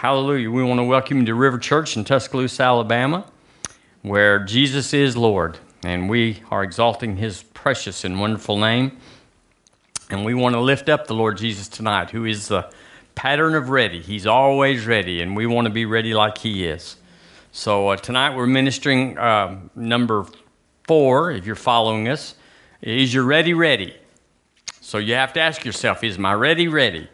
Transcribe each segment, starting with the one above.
Hallelujah. We want to welcome you to River Church in Tuscaloosa, Alabama, where Jesus is Lord, and we are exalting his precious and wonderful name. And we want to lift up the Lord Jesus tonight, who is the pattern of ready. He's always ready, and we want to be ready like he is. So uh, tonight we're ministering uh, number four, if you're following us. Is your ready ready? So you have to ask yourself, is my ready ready?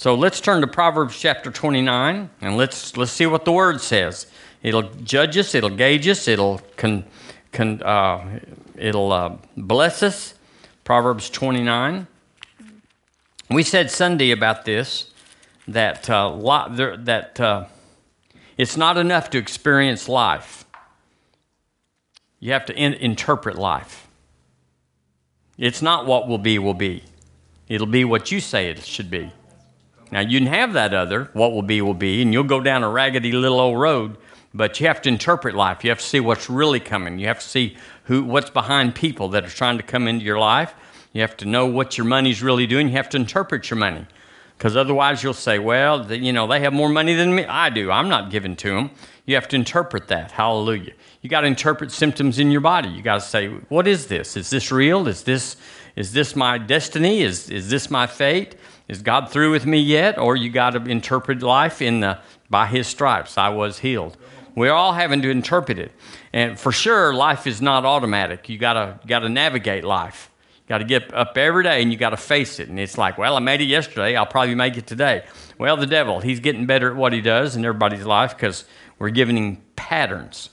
So let's turn to Proverbs chapter 29 and let's let's see what the word says. It'll judge us, it'll gauge us, it'll con, con, uh, it'll uh, bless us. Proverbs 29. We said Sunday about this that uh, lot, that uh, it's not enough to experience life. You have to in, interpret life. It's not what will be will be. It'll be what you say it should be. Now, you can have that other, what will be, will be, and you'll go down a raggedy little old road, but you have to interpret life. You have to see what's really coming. You have to see who, what's behind people that are trying to come into your life. You have to know what your money's really doing. You have to interpret your money. Because otherwise, you'll say, well, the, you know, they have more money than me. I do. I'm not giving to them. You have to interpret that. Hallelujah. You got to interpret symptoms in your body. You got to say, what is this? Is this real? Is this, is this my destiny? Is, is this my fate? Is God through with me yet? Or you got to interpret life in the by his stripes I was healed. We're all having to interpret it. And for sure, life is not automatic. You gotta gotta navigate life. You gotta get up every day and you gotta face it. And it's like, well, I made it yesterday, I'll probably make it today. Well, the devil, he's getting better at what he does in everybody's life because we're giving him patterns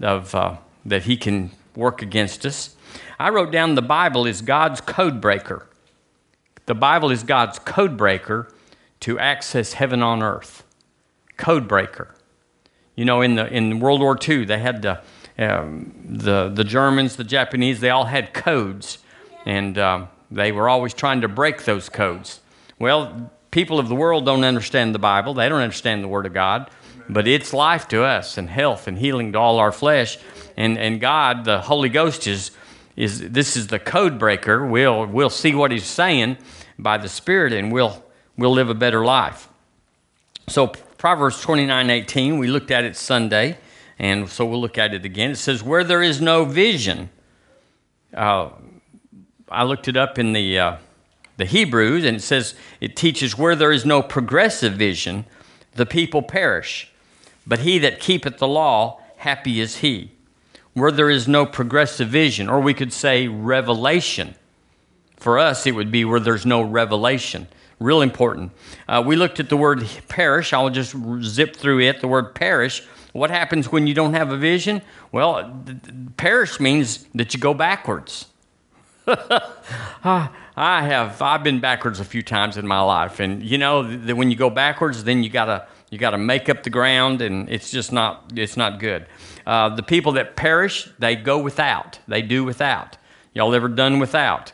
of uh, that he can work against us. I wrote down the Bible is God's code breaker. The Bible is God's code breaker to access heaven on earth. Code breaker. You know, in, the, in World War II, they had the, um, the, the Germans, the Japanese, they all had codes, and um, they were always trying to break those codes. Well, people of the world don't understand the Bible, they don't understand the Word of God, but it's life to us and health and healing to all our flesh. And, and God, the Holy Ghost, is, is this is the code breaker. We'll, we'll see what He's saying by the Spirit, and we'll, we'll live a better life. So, Proverbs 29 18, we looked at it Sunday, and so we'll look at it again. It says, Where there is no vision, uh, I looked it up in the, uh, the Hebrews, and it says, it teaches, Where there is no progressive vision, the people perish. But he that keepeth the law, happy is he. Where there is no progressive vision, or we could say revelation, for us, it would be where there's no revelation. Real important. Uh, we looked at the word perish. I'll just zip through it. The word perish. What happens when you don't have a vision? Well, perish means that you go backwards. I have. I've been backwards a few times in my life, and you know that when you go backwards, then you gotta you gotta make up the ground, and it's just not it's not good. Uh, the people that perish, they go without. They do without. Y'all ever done without?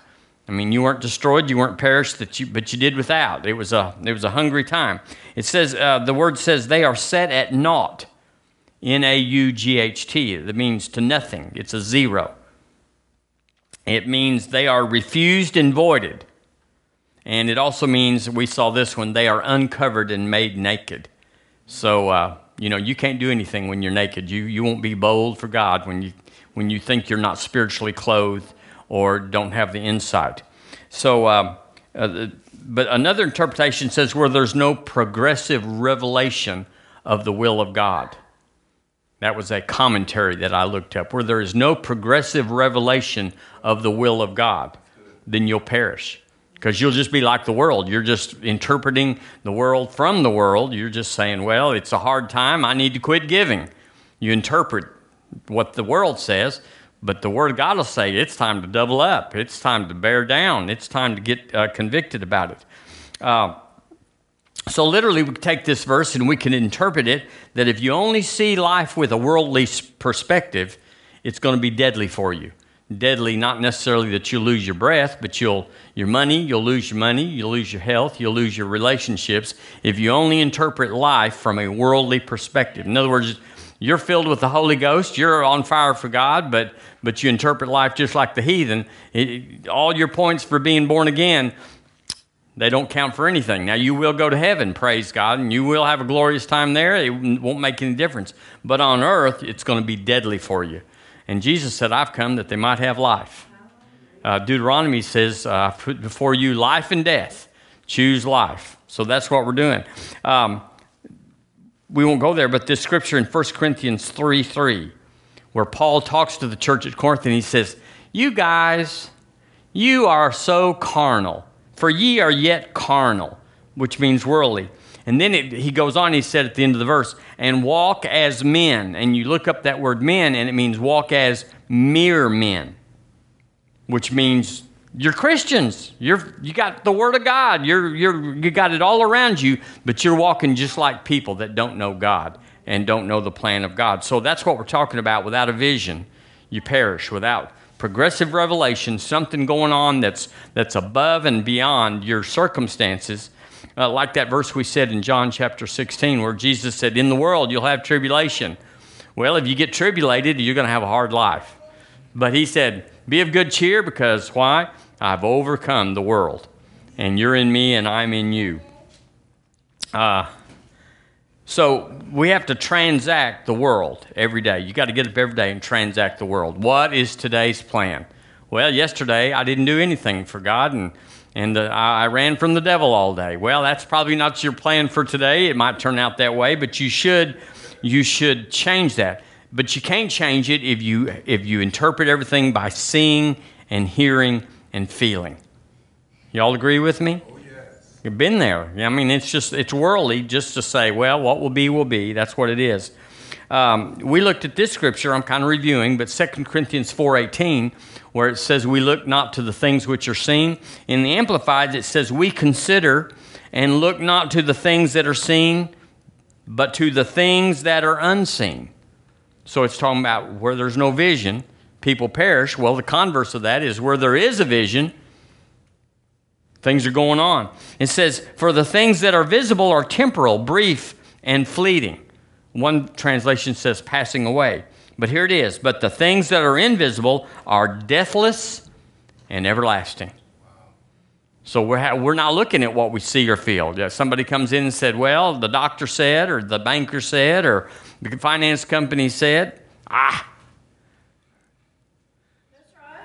I mean, you weren't destroyed, you weren't perished, that you, but you did without. It was a, it was a hungry time. It says, uh, the word says, they are set at naught. N A U G H T. That means to nothing. It's a zero. It means they are refused and voided. And it also means, we saw this one, they are uncovered and made naked. So, uh, you know, you can't do anything when you're naked. You, you won't be bold for God when you, when you think you're not spiritually clothed or don't have the insight. So, uh, uh, but another interpretation says where there's no progressive revelation of the will of God. That was a commentary that I looked up. Where there is no progressive revelation of the will of God, then you'll perish. Because you'll just be like the world. You're just interpreting the world from the world. You're just saying, well, it's a hard time. I need to quit giving. You interpret what the world says. But the Word of God will say it's time to double up. It's time to bear down. It's time to get uh, convicted about it. Uh, so, literally, we take this verse and we can interpret it that if you only see life with a worldly perspective, it's going to be deadly for you. Deadly, not necessarily that you lose your breath, but you'll your money, you'll lose your money, you'll lose your health, you'll lose your relationships if you only interpret life from a worldly perspective. In other words, you're filled with the Holy Ghost. You're on fire for God, but, but you interpret life just like the heathen. It, all your points for being born again, They don't count for anything. Now, you will go to heaven, praise God, and you will have a glorious time there. It won't make any difference. But on earth, it's going to be deadly for you. And Jesus said, I've come that they might have life. Uh, Deuteronomy says, uh, put before you life and death. Choose life. So that's what we're doing. Um, we won't go there, but this scripture in 1 Corinthians 3 3, where Paul talks to the church at Corinth and he says, You guys, you are so carnal, for ye are yet carnal, which means worldly. And then it, he goes on, he said at the end of the verse, and walk as men. And you look up that word men, and it means walk as mere men, which means you're Christians. You're, you got the Word of God. You're, you're, you got it all around you, but you're walking just like people that don't know God and don't know the plan of God. So that's what we're talking about. Without a vision, you perish. Without progressive revelation, something going on that's, that's above and beyond your circumstances, uh, like that verse we said in John chapter 16, where Jesus said, In the world you'll have tribulation. Well, if you get tribulated, you're going to have a hard life. But he said, Be of good cheer because why? I've overcome the world. And you're in me and I'm in you. Uh, so we have to transact the world every day. You got to get up every day and transact the world. What is today's plan? Well, yesterday I didn't do anything for God and and uh, I ran from the devil all day. Well, that's probably not your plan for today. It might turn out that way, but you should you should change that. But you can't change it if you if you interpret everything by seeing and hearing and feeling. Y'all agree with me? Oh, yes. You've been there. I mean, it's just it's worldly just to say, well, what will be will be. That's what it is. Um, we looked at this scripture. I'm kind of reviewing, but 2 Corinthians 4:18 where it says, We look not to the things which are seen. In the Amplified, it says, We consider and look not to the things that are seen, but to the things that are unseen. So it's talking about where there's no vision, people perish. Well, the converse of that is where there is a vision, things are going on. It says, For the things that are visible are temporal, brief, and fleeting. One translation says passing away. But here it is. But the things that are invisible are deathless and everlasting. So we're, ha- we're not looking at what we see or feel. Yeah, somebody comes in and said, well, the doctor said, or the banker said, or the finance company said. Ah.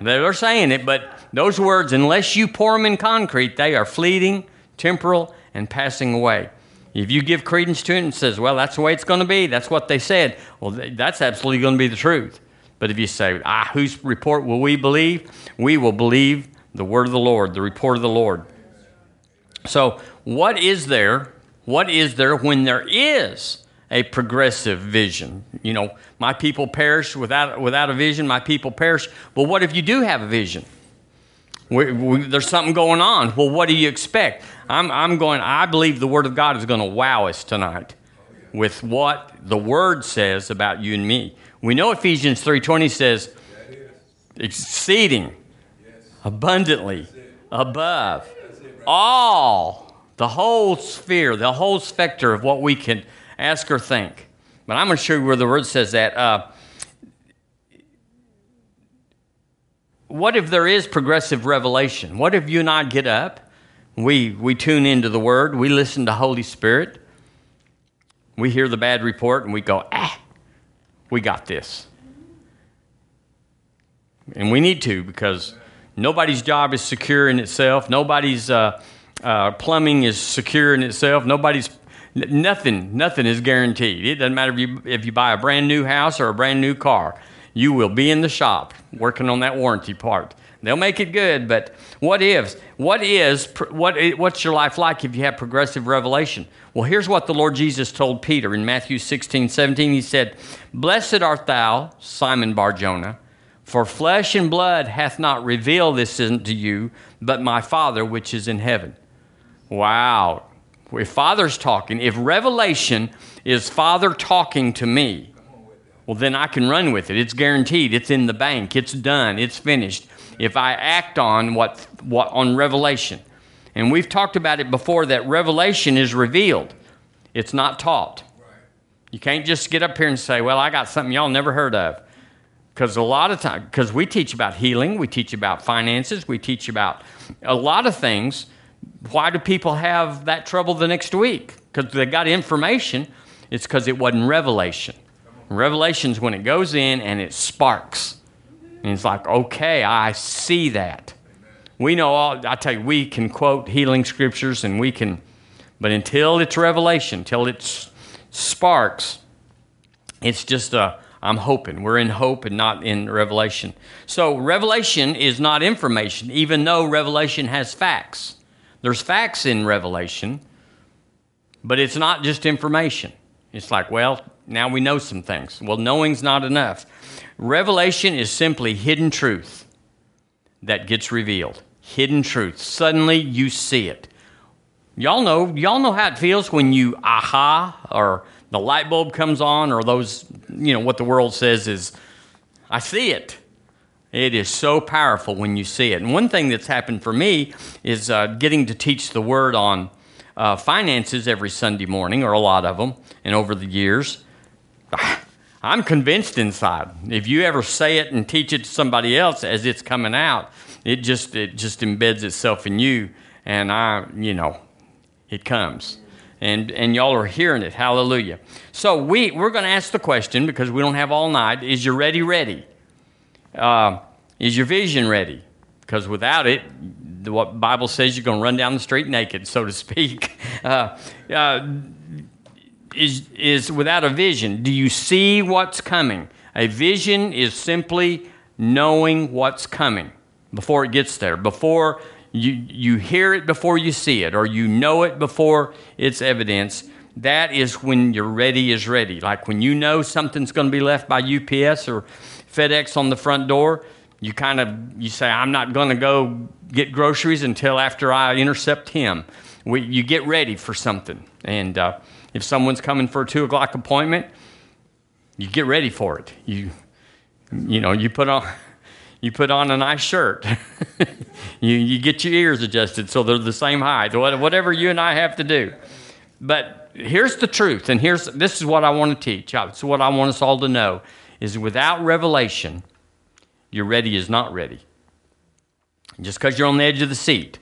They're saying it, but those words, unless you pour them in concrete, they are fleeting, temporal, and passing away. If you give credence to it and says, well, that's the way it's going to be, that's what they said, well, that's absolutely going to be the truth. But if you say, ah, whose report will we believe? We will believe the word of the Lord, the report of the Lord. So, what is there? What is there when there is a progressive vision? You know, my people perish without, without a vision, my people perish. But what if you do have a vision? We, we, there's something going on. Well, what do you expect? I'm, I'm going, I believe the Word of God is going to wow us tonight with what the Word says about you and me. We know Ephesians 3.20 says, exceeding, abundantly, above, all, the whole sphere, the whole specter of what we can ask or think. But I'm going to show you where the Word says that. Uh, what if there is progressive revelation? What if you and I get up, we, we tune into the Word, we listen to Holy Spirit, we hear the bad report, and we go, ah, we got this. And we need to because nobody's job is secure in itself. Nobody's uh, uh, plumbing is secure in itself. Nobody's nothing. Nothing is guaranteed. It doesn't matter if you if you buy a brand new house or a brand new car you will be in the shop working on that warranty part. They'll make it good, but what if? What is? What? What's your life like if you have progressive revelation? Well, here's what the Lord Jesus told Peter in Matthew 16, 17. He said, "Blessed art thou, Simon Barjona, for flesh and blood hath not revealed this unto you, but my Father which is in heaven." Wow! If Father's talking, if revelation is Father talking to me, well, then I can run with it. It's guaranteed. It's in the bank. It's done. It's finished. If I act on what, what on revelation, and we've talked about it before that revelation is revealed. It's not taught. You can't just get up here and say, "Well, I got something y'all never heard of." Because a lot of times, because we teach about healing, we teach about finances, we teach about a lot of things, why do people have that trouble the next week? Because they got information. It's because it wasn't revelation. Revelation's when it goes in and it sparks. And it's like, okay, I see that. We know all, I tell you, we can quote healing scriptures and we can, but until it's revelation, until it sparks, it's just a, I'm hoping. We're in hope and not in revelation. So, revelation is not information, even though revelation has facts. There's facts in revelation, but it's not just information. It's like, well, now we know some things. Well, knowing's not enough. Revelation is simply hidden truth that gets revealed. Hidden truth. Suddenly you see it. Y'all know, y'all know how it feels when you aha or the light bulb comes on or those, you know, what the world says is, I see it. It is so powerful when you see it. And one thing that's happened for me is uh, getting to teach the word on uh, finances every Sunday morning, or a lot of them, and over the years. I'm convinced inside. If you ever say it and teach it to somebody else as it's coming out, it just it just embeds itself in you, and I, you know, it comes and and y'all are hearing it. Hallelujah. So we we're going to ask the question because we don't have all night. Is you ready ready? Uh, is your vision ready? Because without it, the what Bible says you're going to run down the street naked, so to speak. Uh, uh, is is without a vision. Do you see what's coming? A vision is simply knowing what's coming before it gets there. Before you, you hear it before you see it, or you know it before it's evidence. That is when you're ready is ready. Like when you know something's going to be left by UPS or FedEx on the front door, you kind of you say, "I'm not going to go get groceries until after I intercept him." We, you get ready for something, and uh, if someone's coming for a two o'clock appointment, you get ready for it. You you know you put on you put on a nice shirt. you, you get your ears adjusted so they're the same height, whatever you and I have to do. But here's the truth, and here's this is what I want to teach. It's what I want us all to know is without revelation, your ready is not ready. Just because you're on the edge of the seat,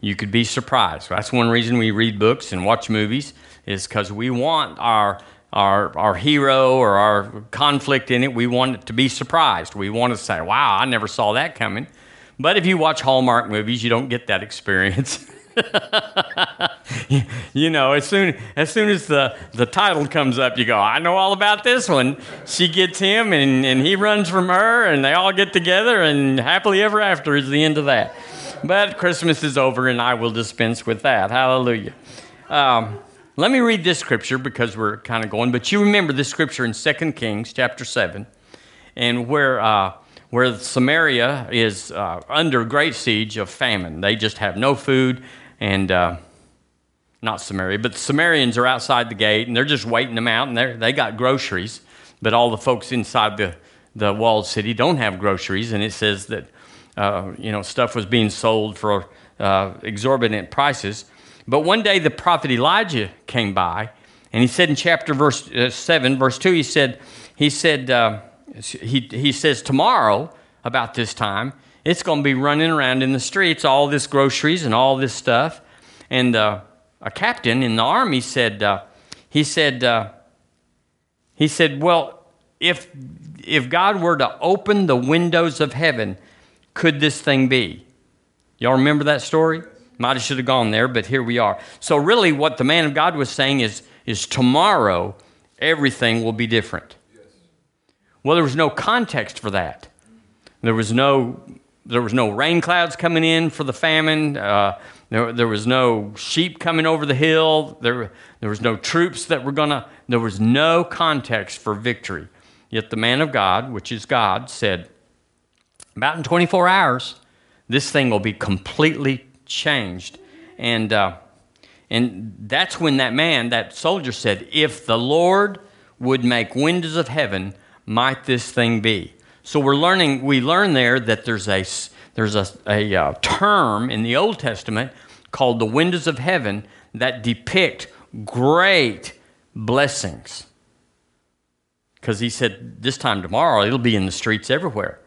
you could be surprised. That's one reason we read books and watch movies, is because we want our our, our hero or our conflict in it, we want it to be surprised. We want to say, wow, I never saw that coming. But if you watch Hallmark movies, you don't get that experience. you know, as soon as soon as the, the title comes up, you go, I know all about this one. She gets him and, and he runs from her and they all get together and happily ever after is the end of that. But Christmas is over and I will dispense with that. Hallelujah. Um, let me read this scripture because we're kind of going, but you remember this scripture in 2 Kings chapter 7, and where, uh, where Samaria is uh, under great siege of famine. They just have no food, and uh, not Samaria, but the Samaritans are outside the gate, and they're just waiting them out, and they got groceries, but all the folks inside the, the walled city don't have groceries, and it says that, uh, you know, stuff was being sold for uh, exorbitant prices. But one day the prophet Elijah came by, and he said in chapter verse uh, seven, verse two, he said, he said, uh, he he says tomorrow about this time, it's going to be running around in the streets, all this groceries and all this stuff. And uh, a captain in the army said, uh, he said, uh, he said, well, if if God were to open the windows of heaven, could this thing be? Y'all remember that story? Might have should have gone there, but here we are. So really what the man of God was saying is, is tomorrow everything will be different. Well, there was no context for that. There was no there was no rain clouds coming in for the famine. Uh, there, there was no sheep coming over the hill. There, there was no troops that were going to, there was no context for victory. Yet the man of God, which is God, said, about in 24 hours, this thing will be completely changed. And, uh, and that's when that man, that soldier said, If the Lord would make windows of heaven, might this thing be? So we're learning, we learn there that there's a, there's a, a uh, term in the Old Testament called the windows of heaven that depict great blessings. Because he said, this time tomorrow, it'll be in the streets everywhere.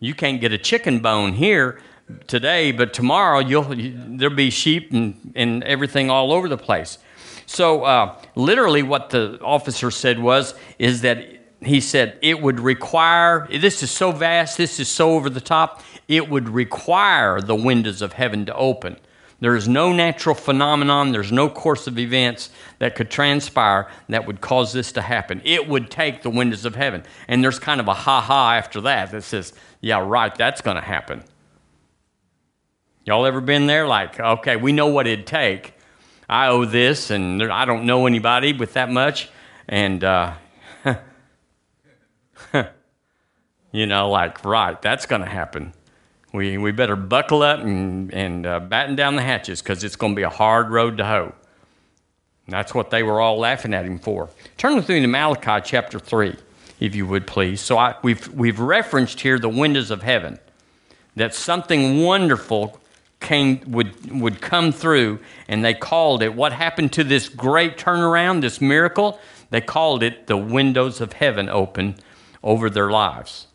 You can't get a chicken bone here today, but tomorrow you'll there'll be sheep and, and everything all over the place. So uh, literally, what the officer said was is that he said it would require. This is so vast. This is so over the top. It would require the windows of heaven to open. There is no natural phenomenon, there's no course of events that could transpire that would cause this to happen. It would take the windows of heaven. And there's kind of a ha ha after that that says, yeah, right, that's going to happen. Y'all ever been there? Like, okay, we know what it'd take. I owe this, and I don't know anybody with that much. And, uh, you know, like, right, that's going to happen. We, we better buckle up and, and uh, batten down the hatches because it's going to be a hard road to hoe. That's what they were all laughing at him for. Turn with me to Malachi chapter 3, if you would please. So I, we've, we've referenced here the windows of heaven, that something wonderful came, would, would come through, and they called it what happened to this great turnaround, this miracle? They called it the windows of heaven open over their lives.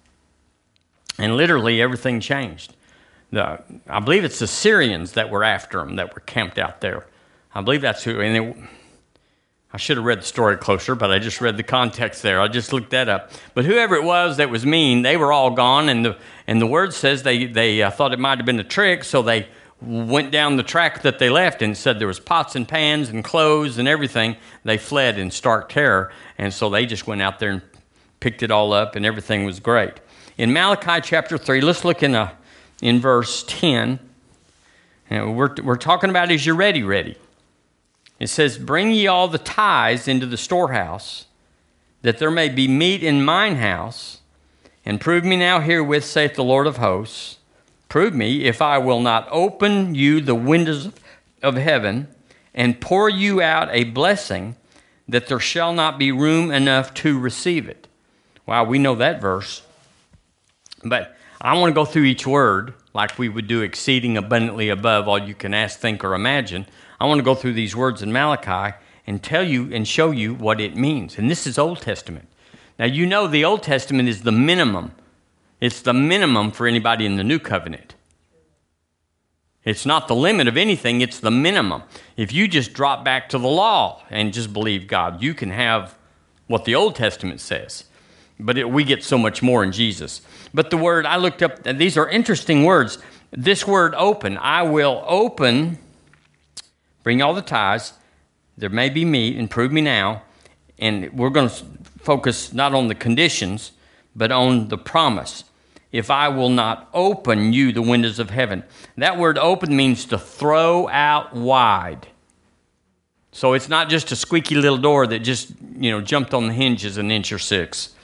And literally everything changed. The, I believe it's the Syrians that were after them that were camped out there. I believe that's who. And it, I should have read the story closer, but I just read the context there. I just looked that up. But whoever it was that was mean, they were all gone, and the and the word says they they uh, thought it might have been a trick, so they went down the track that they left and said there was pots and pans and clothes and everything. They fled in stark terror, and so they just went out there and picked it all up, and everything was great in Malachi chapter 3, let's look in, a, uh, in verse 10. we're, we're talking about is you ready, ready? It says, Bring ye all the tithes into the storehouse, that there may be meat in mine house, and prove me now herewith, saith the Lord of hosts. Prove me if I will not open you the windows of heaven and pour you out a blessing that there shall not be room enough to receive it. Wow, we know that verse. But I want to go through each word like we would do exceeding abundantly above all you can ask, think, or imagine. I want to go through these words in Malachi and tell you and show you what it means. And this is Old Testament. Now, you know the Old Testament is the minimum, it's the minimum for anybody in the New Covenant. It's not the limit of anything, it's the minimum. If you just drop back to the law and just believe God, you can have what the Old Testament says. But it, we get so much more in Jesus. But the word, I looked up, these are interesting words. This word open, I will open, bring all the tithes. There may be meat, and prove me now. And we're going to focus not on the conditions, but on the promise. If I will not open you the windows of heaven. That word open means to throw out wide. So it's not just a squeaky little door that just, you know, jumped on the hinges an inch or six.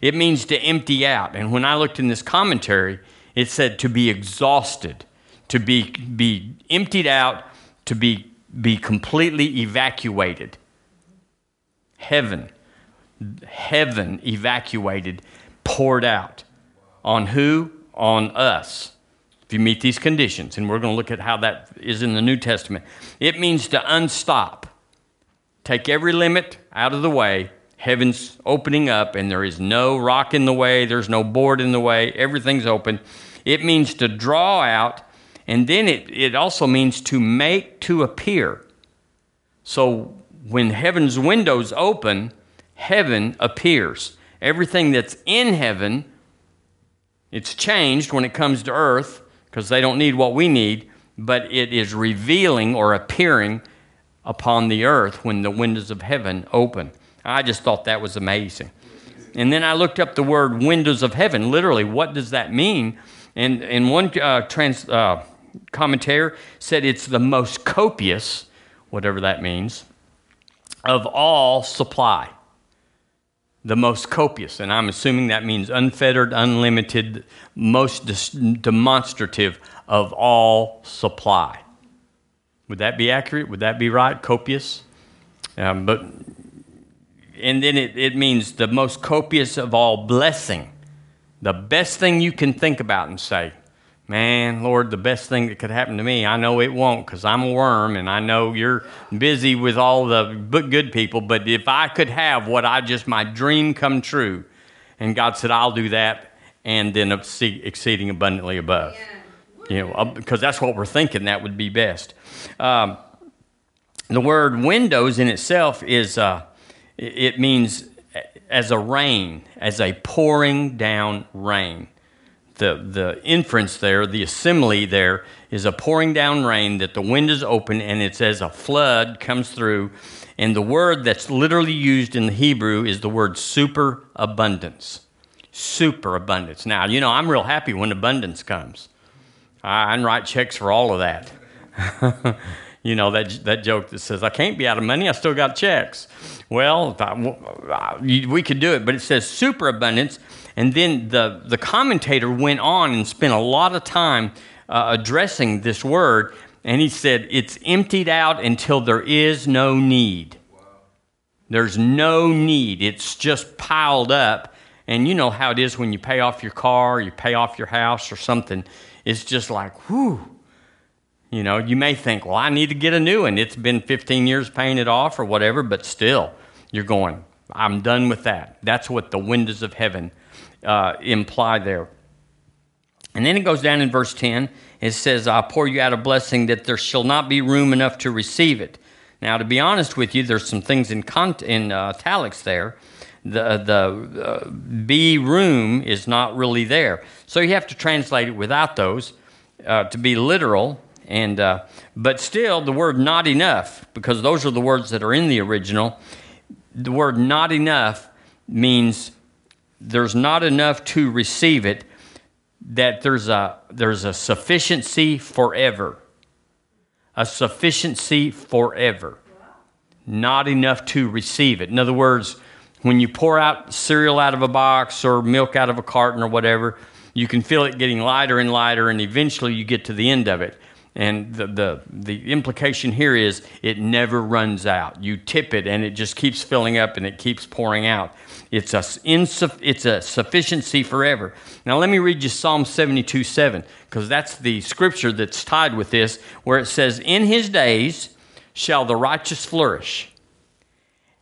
It means to empty out. And when I looked in this commentary, it said to be exhausted, to be, be emptied out, to be, be completely evacuated. Heaven, heaven evacuated, poured out. On who? On us. If you meet these conditions, and we're going to look at how that is in the New Testament, it means to unstop. Take every limit out of the way heaven's opening up and there is no rock in the way, there's no board in the way, everything's open. It means to draw out, and then it, it also means to make to appear. So when heaven's windows open, heaven appears. Everything that's in heaven, it's changed when it comes to earth because they don't need what we need, but it is revealing or appearing upon the earth when the windows of heaven open. I just thought that was amazing. And then I looked up the word windows of heaven. Literally, what does that mean? And, and one uh, trans, uh, commentator said it's the most copious, whatever that means, of all supply. The most copious. And I'm assuming that means unfettered, unlimited, most demonstrative of all supply. Would that be accurate? Would that be right? Copious? Um, but and then it, it means the most copious of all blessing. The best thing you can think about and say, man, Lord, the best thing that could happen to me, I know it won't because I'm a worm and I know you're busy with all the good people, but if I could have what I just, my dream come true, and God said, I'll do that, and then exceeding abundantly above. You know, because that's what we're thinking that would be best. Um, the word windows in itself is, uh, it means as a rain, as a pouring down rain. The, the inference there, the assembly there, is a pouring down rain that the wind is open and it says a flood comes through. And the word that's literally used in the Hebrew is the word superabundance. Superabundance. Now, you know, I'm real happy when abundance comes. I, I write checks for all of that. you know, that, that joke that says, I can't be out of money, I still got checks. Well, we could do it, but it says superabundance. And then the, the commentator went on and spent a lot of time uh, addressing this word, and he said, It's emptied out until there is no need. There's no need. It's just piled up. And you know how it is when you pay off your car, you pay off your house or something. It's just like, whew. You know, you may think, well, I need to get a new one. It's been 15 years paying it off or whatever, but still, you're going, I'm done with that. That's what the windows of heaven uh, imply there. And then it goes down in verse 10. It says, I'll pour you out a blessing that there shall not be room enough to receive it. Now, to be honest with you, there's some things in, in uh, italics there. The, the uh, be room is not really there. So you have to translate it without those uh, to be literal. And, uh, but still, the word not enough, because those are the words that are in the original, the word not enough means there's not enough to receive it, that there's a, there's a sufficiency forever. A sufficiency forever. Not enough to receive it. In other words, when you pour out cereal out of a box or milk out of a carton or whatever, you can feel it getting lighter and lighter, and eventually you get to the end of it. And the, the, the implication here is it never runs out. You tip it and it just keeps filling up and it keeps pouring out. It's a, insuff- it's a sufficiency forever. Now, let me read you Psalm 72 7, because that's the scripture that's tied with this, where it says, In his days shall the righteous flourish,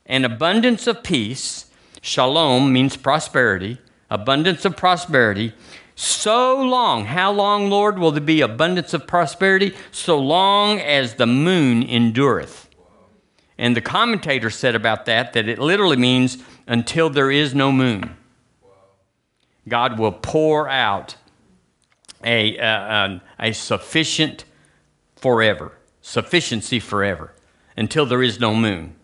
an abundance of peace, shalom means prosperity, abundance of prosperity so long, how long, Lord, will there be abundance of prosperity? So long as the moon endureth. And the commentator said about that that it literally means until there is no moon. God will pour out a, uh, a sufficient forever, sufficiency forever, until there is no moon.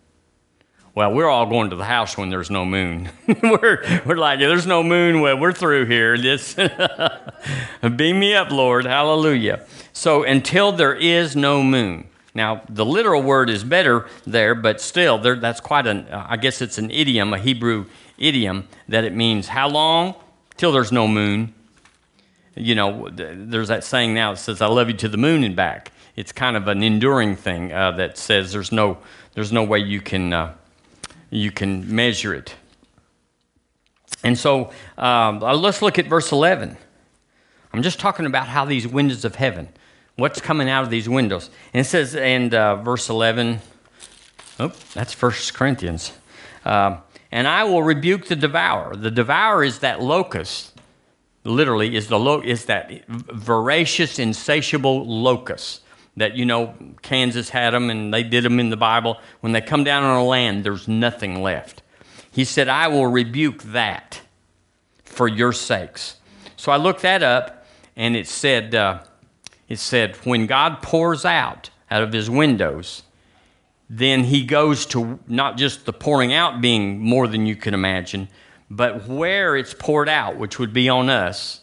Well, we're all going to the house when there's no moon. we're, we're like, there's no moon. Well, we're through here. This beam me up, Lord. Hallelujah. So until there is no moon. Now, the literal word is better there, but still, there, that's quite an, uh, I guess it's an idiom, a Hebrew idiom, that it means how long? Till there's no moon. You know, there's that saying now that says, I love you to the moon and back. It's kind of an enduring thing uh, that says there's no, there's no way you can. Uh, you can measure it. And so um, uh, let's look at verse 11. I'm just talking about how these windows of heaven, what's coming out of these windows. And it says in uh, verse 11, oh, that's First Corinthians. Uh, and I will rebuke the devourer. The devourer is that locust, literally, is, the lo- is that voracious, insatiable locust that you know Kansas had them and they did them in the Bible. When they come down on a land, there's nothing left. He said, I will rebuke that for your sakes. So I looked that up and it said, uh, it said, when God pours out out of his windows, then he goes to not just the pouring out being more than you can imagine, but where it's poured out, which would be on us,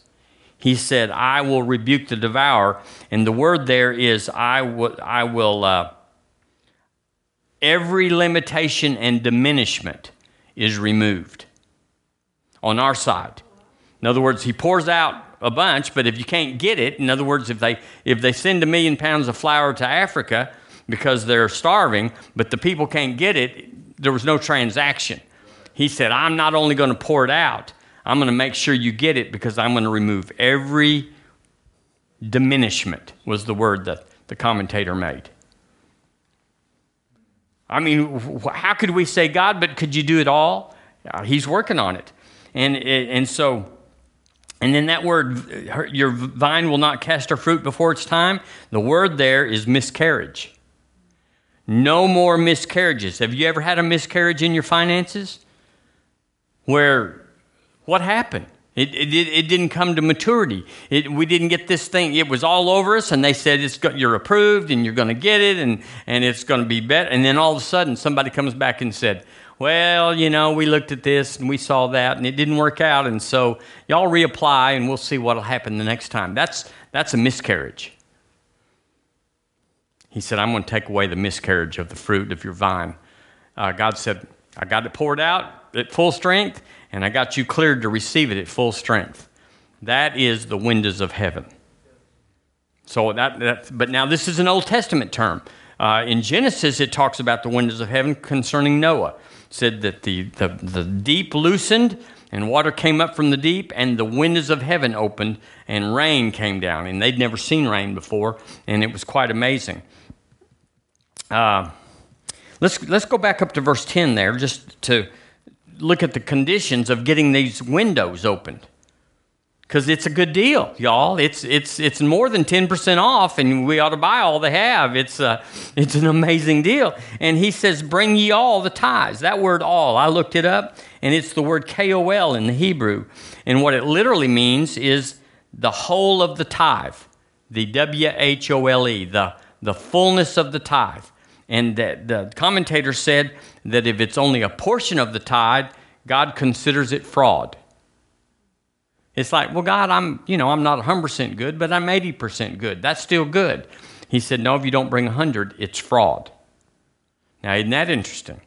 he said, I will rebuke the devourer. And the word there is, I will, I will uh, every limitation and diminishment is removed on our side. In other words, he pours out a bunch, but if you can't get it, in other words, if they, if they send a million pounds of flour to Africa because they're starving, but the people can't get it, there was no transaction. He said, I'm not only going to pour it out, I'm going to make sure you get it because I'm going to remove every diminishment, was the word that the commentator made. I mean, how could we say, God, but could you do it all? Uh, he's working on it. And, and so And then that word, your vine will not cast her fruit before its time, the word there is miscarriage. No more miscarriages. Have you ever had a miscarriage in your finances? Where, what happened? It, it, it didn't come to maturity. It, we didn't get this thing. It was all over us, and they said it's you're approved and you're going to get it, and, and it's going to be better. And then all of a sudden, somebody comes back and said, well, you know, we looked at this and we saw that and it didn't work out. And so y'all reapply and we'll see what'll happen the next time. That's, that's a miscarriage. He said, I'm going to take away the miscarriage of the fruit of your vine. Uh, God said, I got it poured out at full strength and I got you cleared to receive it at full strength. That is the windows of heaven. So that, that but now this is an Old Testament term. Uh, in Genesis, it talks about the windows of heaven concerning Noah said that the, the, the deep loosened and water came up from the deep and the windows of heaven opened and rain came down and they'd never seen rain before and it was quite amazing uh, let's, let's go back up to verse 10 there just to look at the conditions of getting these windows opened because it's a good deal, y'all. It's it's it's more than ten percent off, and we ought to buy all they have. It's uh, a, it's an amazing deal. And he says, "Bring ye all the tithes." That word "all," I looked it up, and it's the word "kol" in the Hebrew, and what it literally means is the whole of the tithe, the W H O L E, the the fullness of the tithe. And the, the commentator said that if it's only a portion of the tithe, God considers it fraud. It's like, well, God, I'm, you know, I'm not 100% good, but I'm 80% good. That's still good. He said, no, if you don't bring 100, it's fraud. Now, isn't that interesting?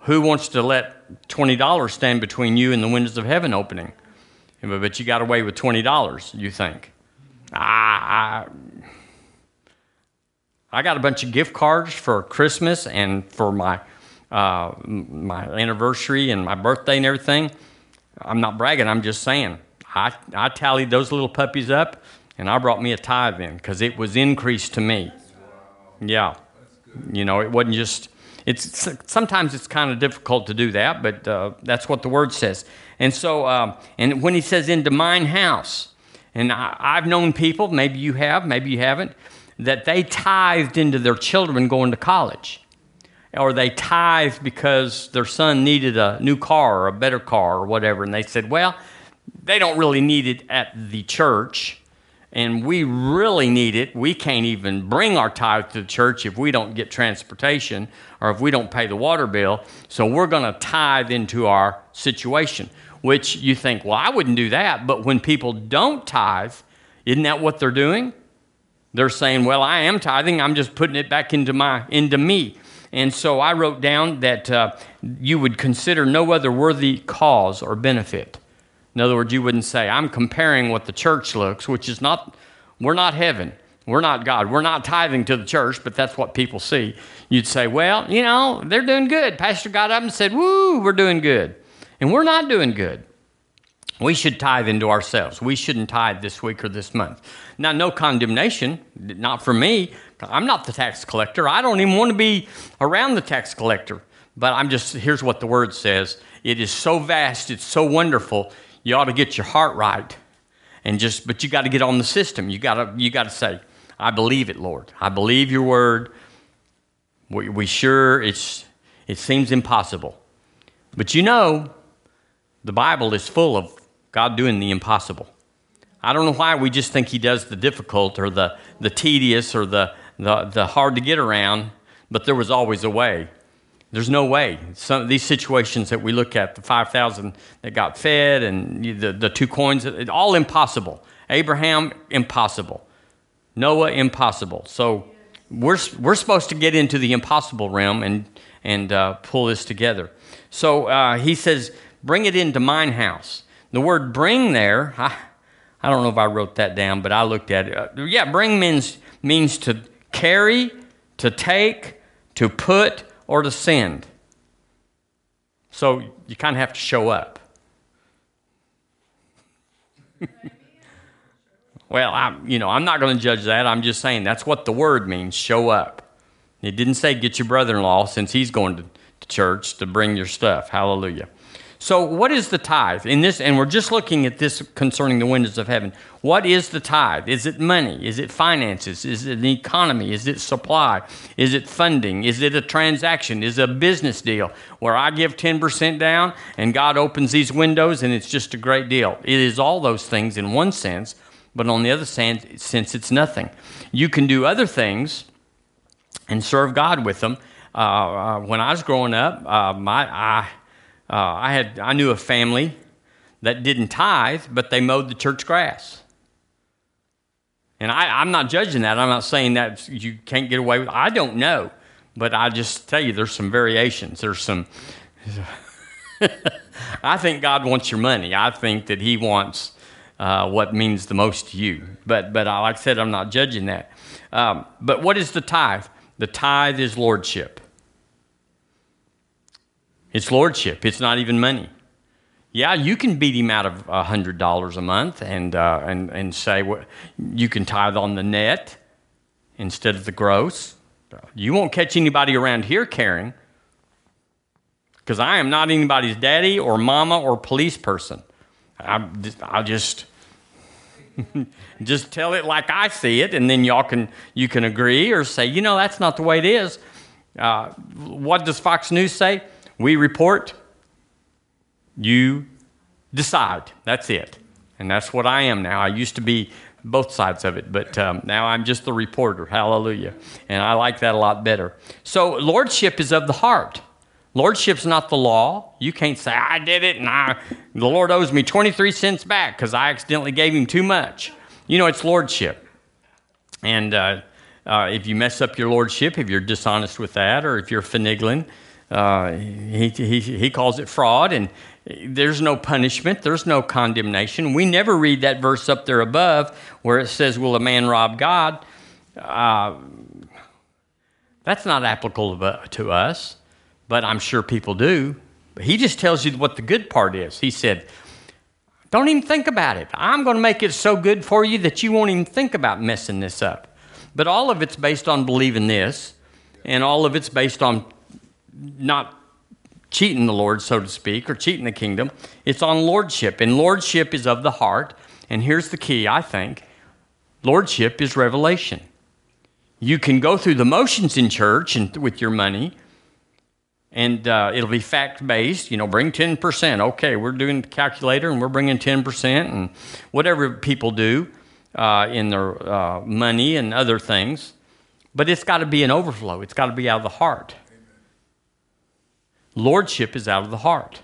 Who wants to let $20 stand between you and the windows of heaven opening? But you got away with $20, you think. I, I, got a bunch of gift cards for Christmas and for my, uh, my anniversary and my birthday and everything. I'm not bragging, I'm just saying. I, I tallied those little puppies up and I brought me a tithe in because it was increased to me. Yeah. You know, it wasn't just, it's sometimes it's kind of difficult to do that, but uh, that's what the word says. And so, um, and when he says into mine house, and I, I've known people, maybe you have, maybe you haven't, that they tithed into their children going to college. Or they tithed because their son needed a new car or a better car or whatever. And they said, Well, they don't really need it at the church, and we really need it. We can't even bring our tithe to the church if we don't get transportation or if we don't pay the water bill. So we're going to tithe into our situation, which you think, well, I wouldn't do that. But when people don't tithe, isn't that what they're doing? They're saying, well, I am tithing. I'm just putting it back into my into me. And so I wrote down that uh, you would consider no other worthy cause or benefit in other words, you wouldn't say, I'm comparing what the church looks, which is not, we're not heaven. We're not God. We're not tithing to the church, but that's what people see. You'd say, well, you know, they're doing good. Pastor got up and said, woo, we're doing good. And we're not doing good. We should tithe into ourselves. We shouldn't tithe this week or this month. Now, no condemnation, not for me. I'm not the tax collector. I don't even want to be around the tax collector. But I'm just, here's what the word says it is so vast, it's so wonderful you ought to get your heart right and just but you got to get on the system you got to you got to say i believe it lord i believe your word we, we sure it's it seems impossible but you know the bible is full of god doing the impossible i don't know why we just think he does the difficult or the the tedious or the the, the hard to get around but there was always a way there's no way. Some these situations that we look at, the 5,000 that got fed and the, the two coins, all impossible. Abraham, impossible. Noah, impossible. So we're, we're supposed to get into the impossible realm and, and uh, pull this together. So uh, he says, bring it into mine house. The word bring there, I, I don't know if I wrote that down, but I looked at it. Uh, yeah, bring means, means to carry, to take, to put, or to send. So you kind of have to show up. well, I'm, you know, I'm not going to judge that. I'm just saying that's what the word means show up. It didn't say get your brother in law since he's going to, to church to bring your stuff. Hallelujah. So, what is the tithe in this? And we're just looking at this concerning the windows of heaven. What is the tithe? Is it money? Is it finances? Is it an economy? Is it supply? Is it funding? Is it a transaction? Is it a business deal where I give 10% down and God opens these windows and it's just a great deal? It is all those things in one sense, but on the other sense, it's nothing. You can do other things and serve God with them. Uh, uh, when I was growing up, uh, my, I, uh, I, had, I knew a family that didn't tithe, but they mowed the church grass. And I, am not judging that. I'm not saying that you can't get away with it. I don't know. But I just tell you, there's some variations. There's some. I think God wants your money. I think that He wants uh, what means the most to you. But, but like I said, I'm not judging that. Um, but what is the tithe? The tithe is lordship. It's lordship, it's not even money. Yeah, you can beat him out of hundred dollars a month and uh, and and say what you can tithe on the net instead of the gross. You won't catch anybody around here caring because I am not anybody's daddy or mama or police person. I I'll just just tell it like I see it, and then y'all can you can agree or say, you know, that's not the way it is. Uh, what does Fox News say? We report you decide. That's it. And that's what I am now. I used to be both sides of it, but um, now I'm just the reporter. Hallelujah. And I like that a lot better. So, lordship is of the heart. Lordship's not the law. You can't say, I did it and I, the Lord owes me 23 cents back because I accidentally gave him too much. You know, it's lordship. And uh, uh, if you mess up your lordship, if you're dishonest with that, or if you're finagling, uh, he, he, he calls it fraud, and there's no punishment, there's no condemnation. We never read that verse up there above where it says, Will a man rob God? Uh, that's not applicable to us, but I'm sure people do. But He just tells you what the good part is. He said, Don't even think about it. I'm going to make it so good for you that you won't even think about messing this up. But all of it's based on believing this, and all of it's based on not cheating the Lord, so to speak, or cheating the kingdom. It's on lordship, and lordship is of the heart. And here's the key, I think lordship is revelation. You can go through the motions in church and with your money, and uh, it'll be fact based. You know, bring 10%. Okay, we're doing the calculator and we're bringing 10%, and whatever people do uh, in their uh, money and other things. But it's got to be an overflow, it's got to be out of the heart. Lordship is out of the heart.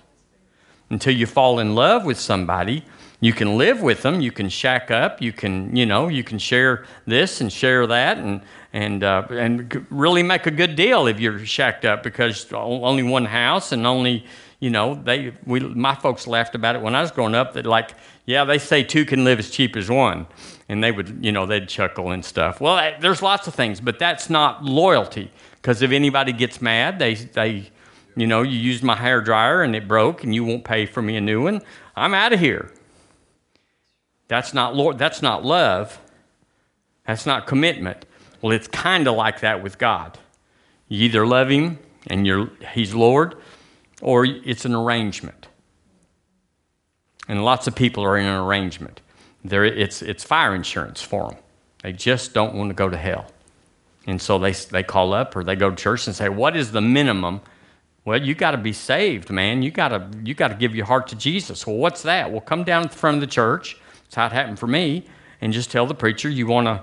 Until you fall in love with somebody, you can live with them, you can shack up, you can, you know, you can share this and share that and and uh, and really make a good deal if you're shacked up because only one house and only you know they we my folks laughed about it when I was growing up that like yeah they say two can live as cheap as one. And they would you know they'd chuckle and stuff. Well there's lots of things but that's not loyalty. Because if anybody gets mad they they you know, you used my hair dryer and it broke and you won't pay for me a new one. I'm out of here. That's not Lord, that's not love. That's not commitment. Well, it's kind of like that with God. You either love him and you're he's Lord or it's an arrangement. And lots of people are in an arrangement. It's, it's fire insurance for them. They just don't want to go to hell. And so they, they call up or they go to church and say, What is the minimum well, you got to be saved, man. You got to you got to give your heart to Jesus. Well, what's that? Well, come down the front of the church. That's how it happened for me, and just tell the preacher you want to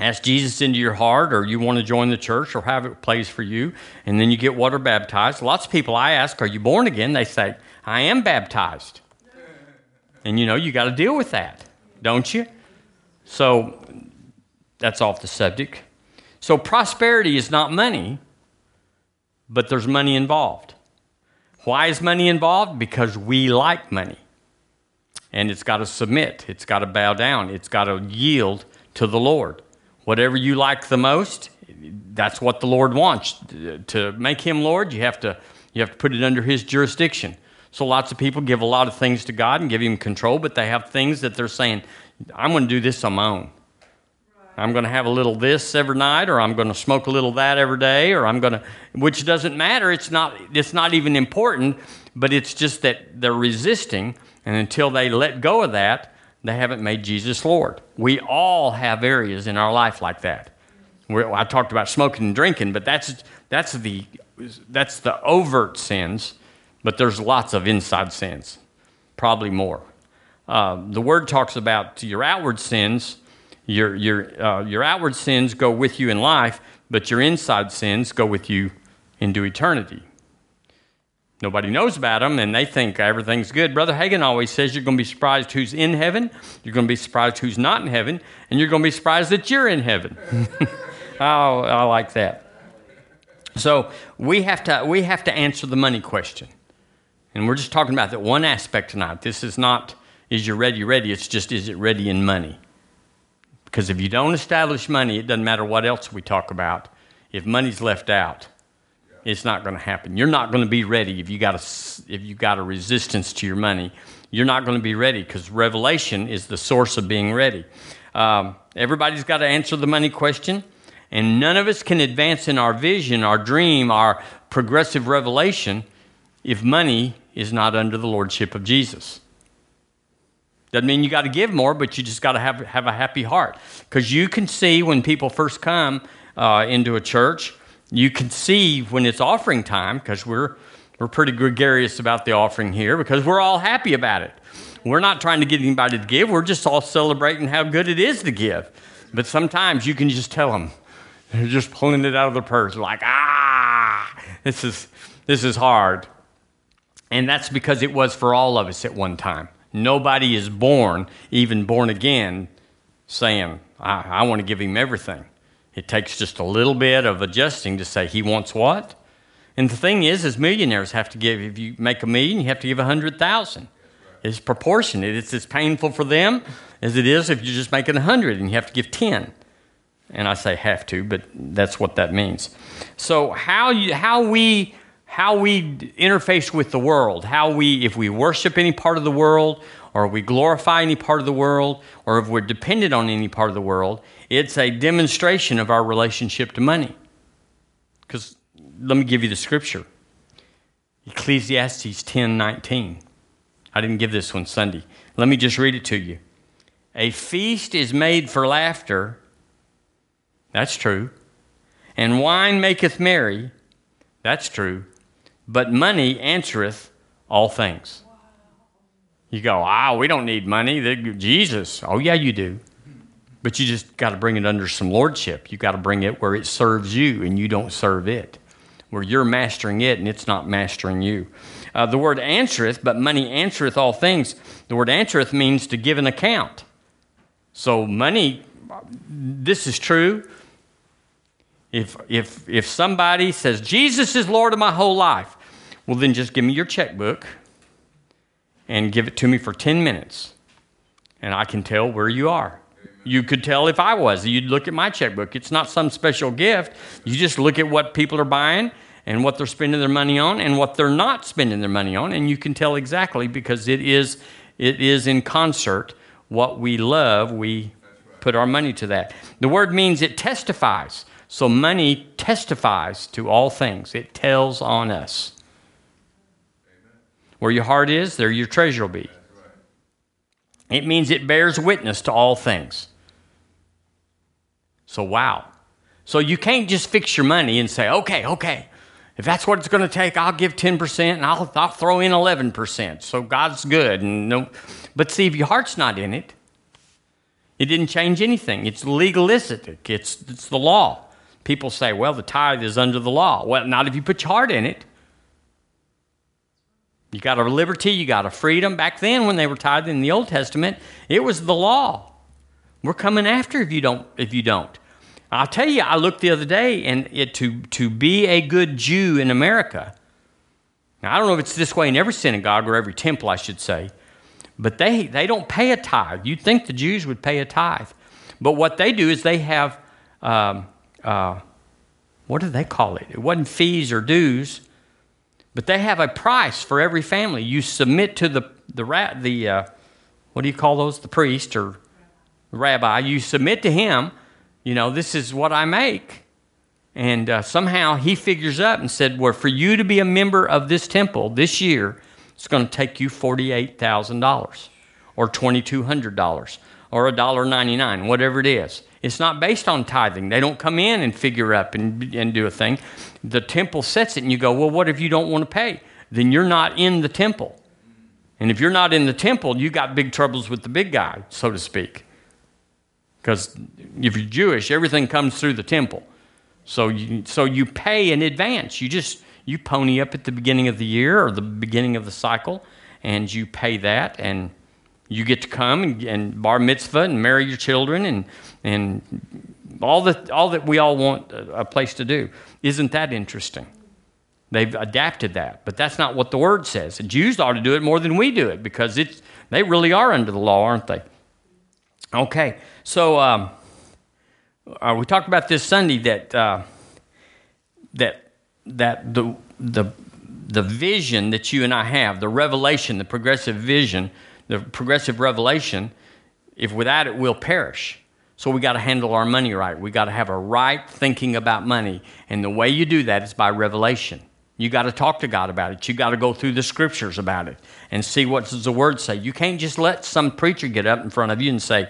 ask Jesus into your heart, or you want to join the church, or have it plays for you, and then you get water baptized. Lots of people I ask, "Are you born again?" They say, "I am baptized," and you know you got to deal with that, don't you? So that's off the subject. So prosperity is not money but there's money involved. Why is money involved? Because we like money. And it's got to submit, it's got to bow down, it's got to yield to the Lord. Whatever you like the most, that's what the Lord wants. To make him Lord, you have to you have to put it under his jurisdiction. So lots of people give a lot of things to God and give him control, but they have things that they're saying, I'm going to do this on my own. I'm going to have a little this every night, or I'm going to smoke a little that every day, or I'm going to, which doesn't matter. It's not, it's not even important. but it's just that they're resisting, and until they let go of that, they haven't made Jesus Lord. We all have areas in our life like that. We're, I talked about smoking and drinking, but that's, that's, the, that's the overt sins, but there's lots of inside sins, probably more. Uh, the word talks about your outward sins. Your, your, uh, your outward sins go with you in life, but your inside sins go with you into eternity. Nobody knows about them, and they think everything's good. Brother Hagin always says you're going to be surprised who's in heaven, you're going to be surprised who's not in heaven, and you're going to be surprised that you're in heaven. oh, I like that. So we have to we have to answer the money question, and we're just talking about that one aspect tonight. This is not is you ready ready. It's just is it ready in money? Because if you don't establish money, it doesn't matter what else we talk about. If money's left out, it's not going to happen. You're not going to be ready if you got a, if you got a resistance to your money. You're not going to be ready because revelation is the source of being ready. Um, everybody's got to answer the money question, and none of us can advance in our vision, our dream, our progressive revelation if money is not under the lordship of Jesus. Doesn't mean you got to give more, but you just got to have, have a happy heart. Because you can see when people first come uh, into a church, you can see when it's offering time because we're, we're pretty gregarious about the offering here because we're all happy about it. We're not trying to get anybody to give, we're just all celebrating how good it is to give. But sometimes you can just tell them, they're just pulling it out of their purse, like, ah, this is, this is hard. And that's because it was for all of us at one time. Nobody is born, even born again, saying, I, I want to give him everything. It takes just a little bit of adjusting to say he wants what. And the thing is, is millionaires have to give. If you make a million, you have to give a hundred thousand. It's proportionate. It's as painful for them as it is if you're just making a hundred and you have to give ten. And I say have to, but that's what that means. So how you, how we how we interface with the world, how we if we worship any part of the world, or we glorify any part of the world, or if we're dependent on any part of the world, it's a demonstration of our relationship to money. Because let me give you the scripture Ecclesiastes 10 19. I didn't give this one Sunday. Let me just read it to you. A feast is made for laughter. That's true. And wine maketh merry. That's true. But money answereth all things. You go, ah, we don't need money. Jesus. Oh, yeah, you do. But you just got to bring it under some lordship. You got to bring it where it serves you and you don't serve it, where you're mastering it and it's not mastering you. Uh, the word answereth, but money answereth all things. The word answereth means to give an account. So money, this is true. If, if, if somebody says, Jesus is Lord of my whole life, well, then just give me your checkbook and give it to me for 10 minutes, and I can tell where you are. You could tell if I was. You'd look at my checkbook. It's not some special gift. You just look at what people are buying and what they're spending their money on and what they're not spending their money on, and you can tell exactly because it is it is in concert what we love. We put our money to that. The word means it testifies. So money testifies to all things. It tells on us. Where your heart is, there your treasure will be. It means it bears witness to all things. So, wow. So, you can't just fix your money and say, okay, okay, if that's what it's going to take, I'll give 10% and I'll, I'll throw in 11%. So, God's good. And no, but see, if your heart's not in it, it didn't change anything. It's legalistic, it's, it's the law. People say, well, the tithe is under the law. Well, not if you put your heart in it. You got a liberty, you got a freedom. Back then, when they were tithing in the Old Testament, it was the law. We're coming after if you don't. If you don't, I'll tell you. I looked the other day, and it, to to be a good Jew in America. Now I don't know if it's this way in every synagogue or every temple, I should say, but they they don't pay a tithe. You'd think the Jews would pay a tithe, but what they do is they have um, uh, what do they call it? It wasn't fees or dues but they have a price for every family. You submit to the the the uh, what do you call those? The priest or rabbi. You submit to him. You know, this is what I make, And uh, somehow he figures up and said, Well, for you to be a member of this temple this year, it's going to take you $48,000 or $2,200 or $1.99, whatever it is. It's not based on tithing. They don't come in and figure up and, and do a thing. The temple sets it, and you go, Well, what if you don't want to pay? Then you're not in the temple. And if you're not in the temple, you got big troubles with the big guy, so to speak. Because if you're Jewish, everything comes through the temple. So you, so you pay in advance. You just you pony up at the beginning of the year or the beginning of the cycle, and you pay that, and you get to come and, and bar mitzvah and marry your children and and all that all that we all want a place to do. Isn't that interesting? They've adapted that, but that's not what the word says. The Jews ought to do it more than we do it because it's they really are under the law, aren't they? Okay, so um, uh, we talked about this Sunday that uh, that that the the the vision that you and I have, the revelation, the progressive vision, the progressive revelation, if without it we'll perish. So we got to handle our money right. We got to have a right thinking about money, and the way you do that is by revelation. You got to talk to God about it. You got to go through the scriptures about it and see what does the word say. You can't just let some preacher get up in front of you and say,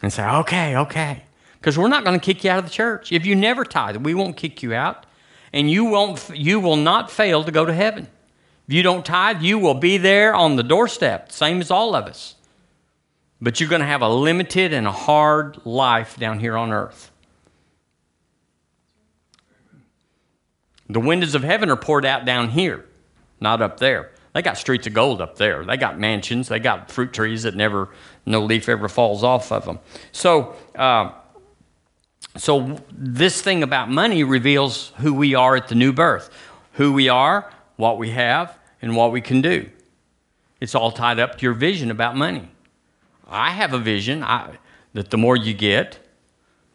and say, okay, okay. Because we're not going to kick you out of the church. If you never tithe, we won't kick you out. And you, won't, you will not fail to go to heaven. If you don't tithe, you will be there on the doorstep, same as all of us. But you're going to have a limited and a hard life down here on earth. The windows of heaven are poured out down here, not up there. They got streets of gold up there. They got mansions. They got fruit trees that never, no leaf ever falls off of them. So, uh, so this thing about money reveals who we are at the new birth, who we are, what we have, and what we can do. It's all tied up to your vision about money. I have a vision. I, that the more you get,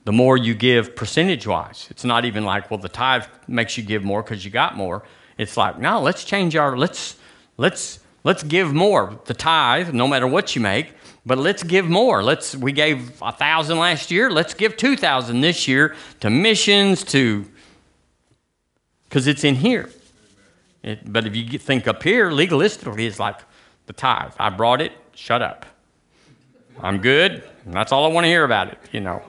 the more you give percentage wise. It's not even like, well, the tithe makes you give more because you got more. It's like, no, let's change our, let's, let's let's give more. The tithe no matter what you make but let's give more. Let's we gave a thousand last year. Let's give two thousand this year to missions to because it's in here. It, but if you think up here legalistically it's like the tithe. I brought it shut up i'm good that's all i want to hear about it you know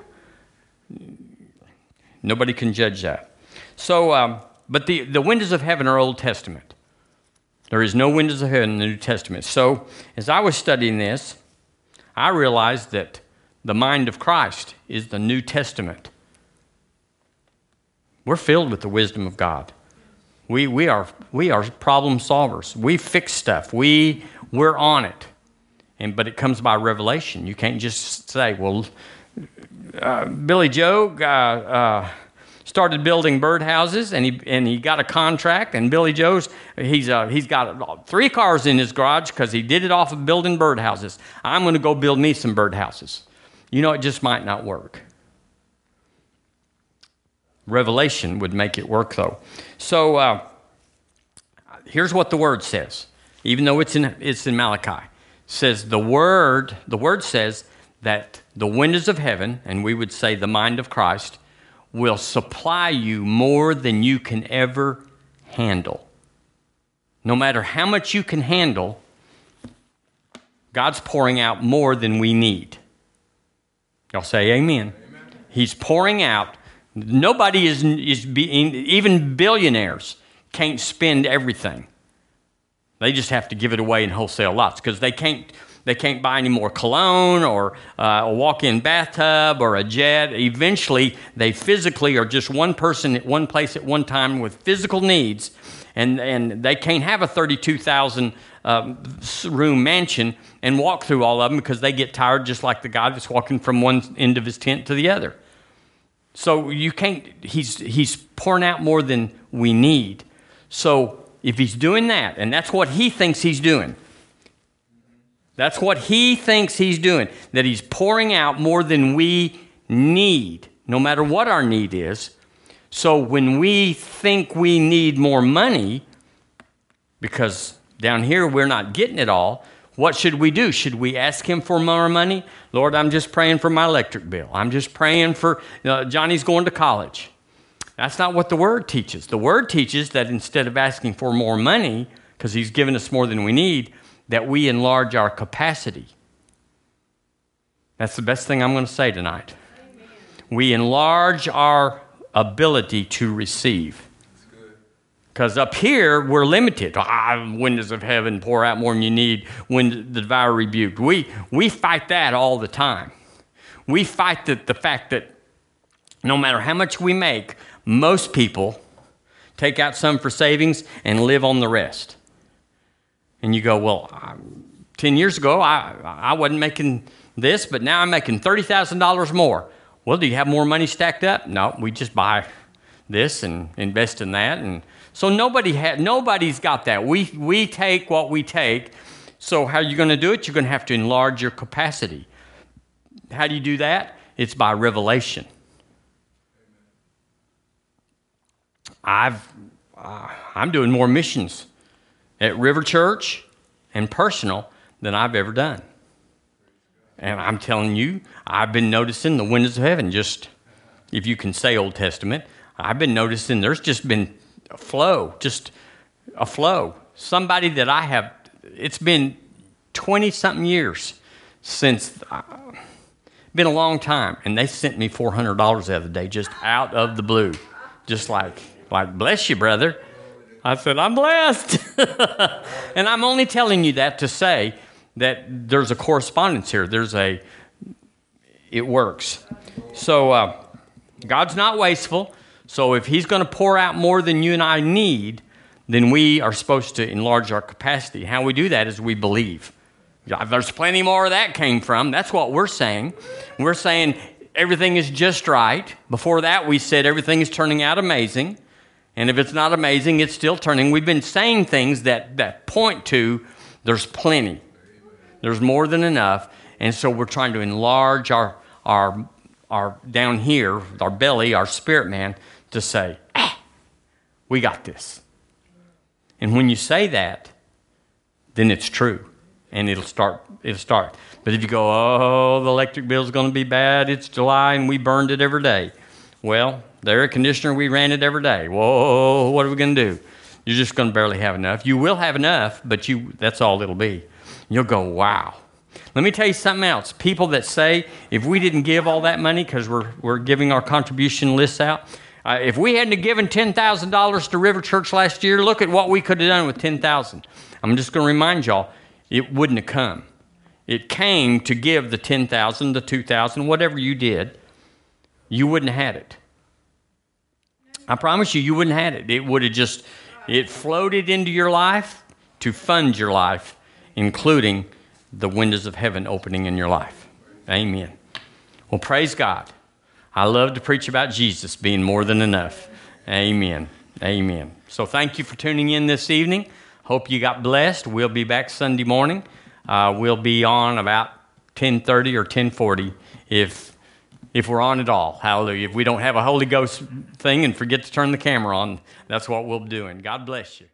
nobody can judge that so um, but the, the windows of heaven are old testament there is no windows of heaven in the New Testament. So, as I was studying this, I realized that the mind of Christ is the New Testament. We're filled with the wisdom of God. We, we, are, we are problem solvers. We fix stuff. We, we're on it. And, but it comes by revelation. You can't just say, well, uh, Billy Joe, uh, uh, started building birdhouses and he, and he got a contract and billy joe's he's, uh, he's got three cars in his garage because he did it off of building birdhouses. I'm going to go build me some birdhouses. You know it just might not work. Revelation would make it work though. So uh, here's what the word says even though it's in, it's in malachi says the word the word says that the windows of heaven and we would say the mind of christ will supply you more than you can ever handle. No matter how much you can handle, God's pouring out more than we need. Y'all say amen. amen. He's pouring out. Nobody is, is being, even billionaires can't spend everything. They just have to give it away in wholesale lots because they can't they can't buy any more cologne or uh, a walk in bathtub or a jet. Eventually, they physically are just one person at one place at one time with physical needs, and, and they can't have a 32,000 uh, room mansion and walk through all of them because they get tired just like the guy that's walking from one end of his tent to the other. So you can't, he's, he's pouring out more than we need. So if he's doing that, and that's what he thinks he's doing, that's what he thinks he's doing, that he's pouring out more than we need, no matter what our need is. So when we think we need more money, because down here we're not getting it all, what should we do? Should we ask Him for more money? Lord, I'm just praying for my electric bill. I'm just praying for Johnny's going to college. That's not what the Word teaches. The Word teaches that instead of asking for more money, because He's given us more than we need, that we enlarge our capacity. That's the best thing I'm going to say tonight. Amen. We enlarge our ability to receive. Because up here, we're limited. Ah, windows of heaven pour out more than you need when the devourer rebuked. We, we fight that all the time. We fight the, the fact that no matter how much we make, most people take out some for savings and live on the rest. And you go, well, I, 10 years ago, I, I wasn't making this, but now I'm making $30,000 more. Well, do you have more money stacked up? No, we just buy this and invest in that. And so nobody had, nobody's got that. We, we take what we take. So how are you going to do it? You're going to have to enlarge your capacity. How do you do that? It's by revelation. I've, uh, I'm doing more missions at River Church and personal than I've ever done. And I'm telling you, I've been noticing the windows of heaven just, if you can say Old Testament, I've been noticing there's just been a flow, just a flow. Somebody that I have, it's been 20 something years since, uh, been a long time, and they sent me $400 the other day just out of the blue. Just like, like, bless you, brother. I said, I'm blessed. and I'm only telling you that to say that there's a correspondence here. There's a, it works. So uh, God's not wasteful. So if He's going to pour out more than you and I need, then we are supposed to enlarge our capacity. How we do that is we believe. There's plenty more of that came from. That's what we're saying. We're saying everything is just right. Before that, we said everything is turning out amazing. And if it's not amazing, it's still turning. We've been saying things that, that point to there's plenty. There's more than enough. And so we're trying to enlarge our, our, our down here, our belly, our spirit man, to say, ah, we got this. And when you say that, then it's true. And it'll start, it'll start. But if you go, oh, the electric bill's going to be bad, it's July and we burned it every day. Well, the air conditioner, we ran it every day. Whoa, what are we going to do? You're just going to barely have enough. You will have enough, but you, that's all it'll be. You'll go, wow. Let me tell you something else. People that say, if we didn't give all that money because we're, we're giving our contribution lists out, uh, if we hadn't given $10,000 to River Church last year, look at what we could have done with 10000 I'm just going to remind y'all, it wouldn't have come. It came to give the 10000 the 2000 whatever you did. You wouldn't have had it. I promise you, you wouldn't have had it. It would have just, it floated into your life to fund your life including the windows of heaven opening in your life. Amen. Well, praise God. I love to preach about Jesus being more than enough. Amen. Amen. So thank you for tuning in this evening. Hope you got blessed. We'll be back Sunday morning. Uh, we'll be on about 10:30 or 10:40 if if we're on at all. Hallelujah. If we don't have a Holy Ghost thing and forget to turn the camera on, that's what we'll be doing. God bless you.